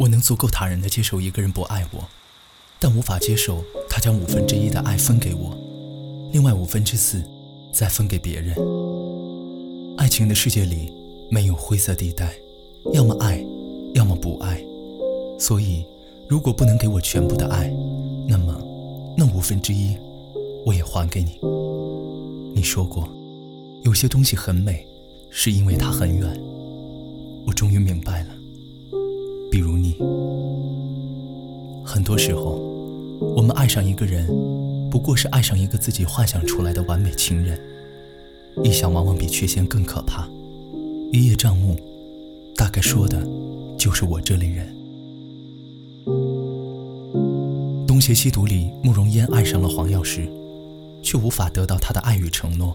我能足够坦然地接受一个人不爱我，但无法接受他将五分之一的爱分给我，另外五分之四再分给别人。爱情的世界里没有灰色地带，要么爱，要么不爱。所以，如果不能给我全部的爱，那么那五分之一我也还给你。你说过，有些东西很美，是因为它很远。我终于明白很多时候，我们爱上一个人，不过是爱上一个自己幻想出来的完美情人。臆想往往比缺陷更可怕。一叶障目，大概说的，就是我这类人。《东邪西毒》里，慕容嫣爱上了黄药师，却无法得到他的爱与承诺，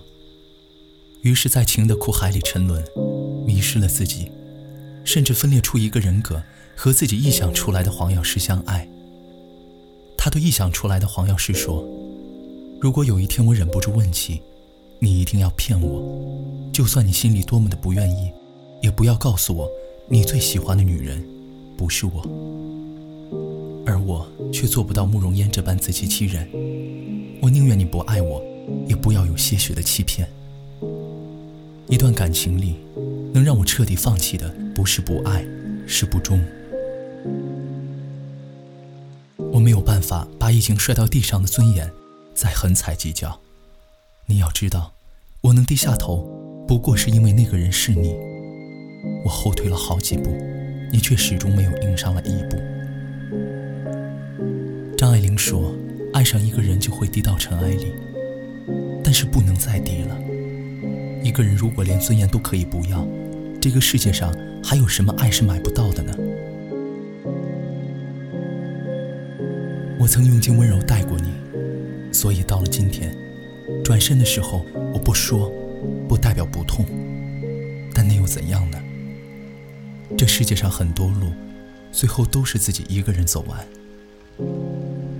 于是，在情的苦海里沉沦，迷失了自己，甚至分裂出一个人格。和自己臆想出来的黄药师相爱，他对臆想出来的黄药师说：“如果有一天我忍不住问起，你一定要骗我，就算你心里多么的不愿意，也不要告诉我你最喜欢的女人不是我。”而我却做不到慕容嫣这般自欺欺人，我宁愿你不爱我，也不要有些许的欺骗。一段感情里，能让我彻底放弃的，不是不爱，是不忠。我没有办法把已经摔到地上的尊严再横踩几脚。你要知道，我能低下头，不过是因为那个人是你。我后退了好几步，你却始终没有迎上来一步。张爱玲说：“爱上一个人就会低到尘埃里，但是不能再低了。一个人如果连尊严都可以不要，这个世界上还有什么爱是买不到的呢？”我曾用尽温柔待过你，所以到了今天，转身的时候我不说，不代表不痛，但那又怎样呢？这世界上很多路，最后都是自己一个人走完。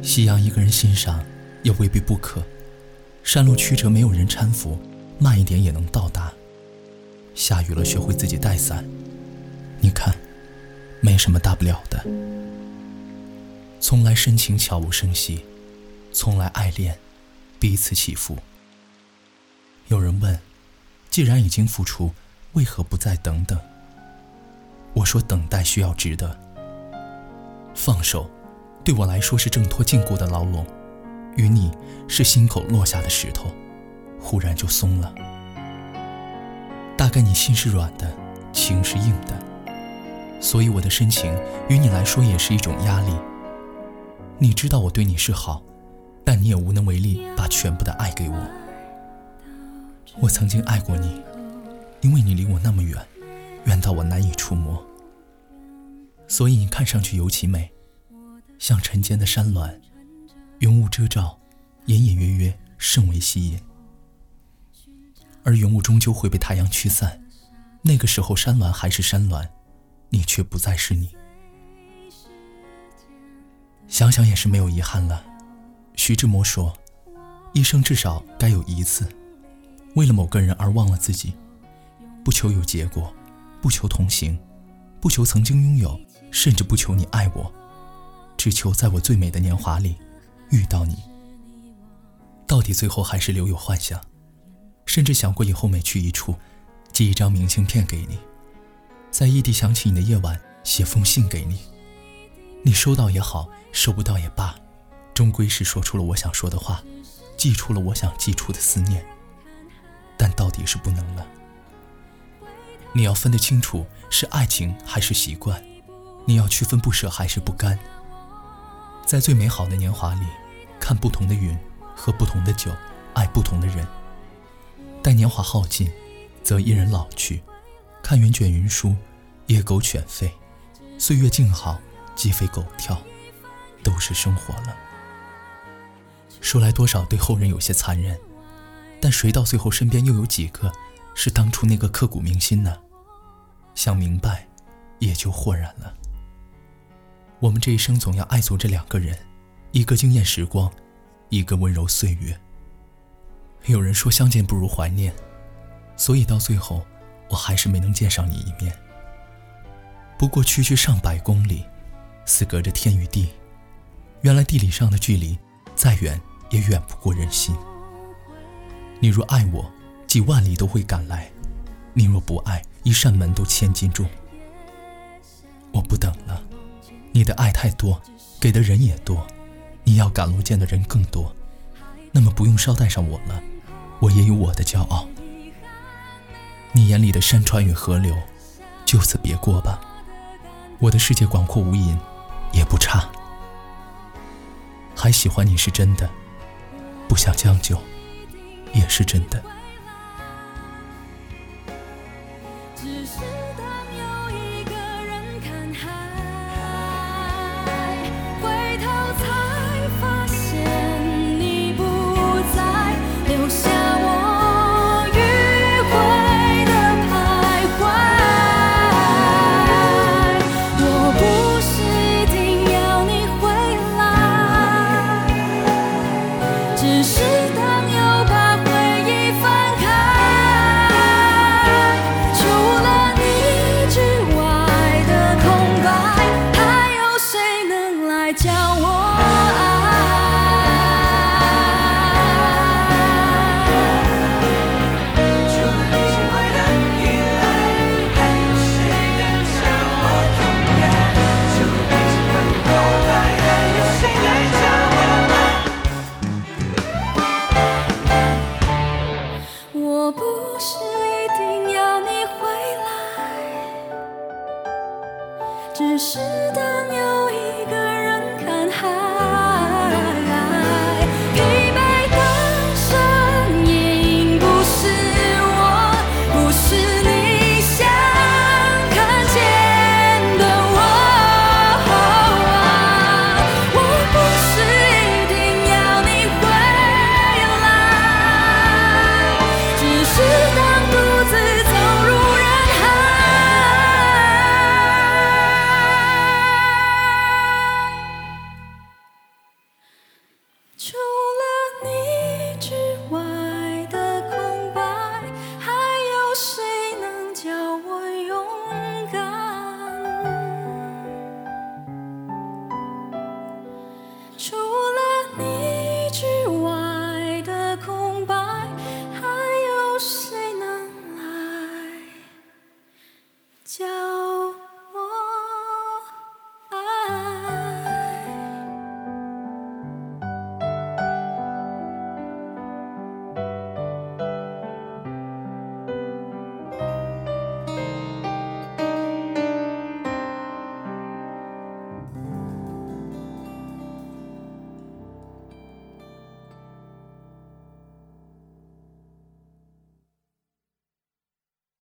夕阳一个人欣赏，也未必不可。山路曲折，没有人搀扶，慢一点也能到达。下雨了，学会自己带伞。你看，没什么大不了的。从来深情悄无声息，从来爱恋彼此起伏。有人问：既然已经付出，为何不再等等？我说：等待需要值得。放手，对我来说是挣脱禁锢的牢笼；与你是心口落下的石头，忽然就松了。大概你心是软的，情是硬的，所以我的深情于你来说也是一种压力。你知道我对你是好，但你也无能为力把全部的爱给我。我曾经爱过你，因为你离我那么远，远到我难以触摸，所以你看上去尤其美，像晨间的山峦，云雾遮罩，隐隐约约甚为吸引。而云雾终究会被太阳驱散，那个时候山峦还是山峦，你却不再是你。想想也是没有遗憾了。徐志摩说：“一生至少该有一次，为了某个人而忘了自己，不求有结果，不求同行，不求曾经拥有，甚至不求你爱我，只求在我最美的年华里遇到你。到底最后还是留有幻想，甚至想过以后每去一处，寄一张明信片给你，在异地想起你的夜晚写封信给你，你收到也好。”收不到也罢，终归是说出了我想说的话，寄出了我想寄出的思念。但到底是不能了。你要分得清楚，是爱情还是习惯；你要区分不舍还是不甘。在最美好的年华里，看不同的云，喝不同的酒，爱不同的人。待年华耗尽，则一人老去。看云卷云舒，野狗犬吠，岁月静好，鸡飞狗跳。都是生活了。说来多少对后人有些残忍，但谁到最后身边又有几个是当初那个刻骨铭心呢？想明白，也就豁然了。我们这一生总要爱足这两个人，一个惊艳时光，一个温柔岁月。有人说相见不如怀念，所以到最后，我还是没能见上你一面。不过区区上百公里。似隔着天与地。原来地理上的距离，再远也远不过人心。你若爱我，几万里都会赶来；你若不爱，一扇门都千斤重。我不等了，你的爱太多，给的人也多，你要赶路见的人更多，那么不用捎带上我了，我也有我的骄傲。你眼里的山川与河流，就此别过吧。我的世界广阔无垠，也不差。还喜欢你是真的，不想将就，也是真的。只是当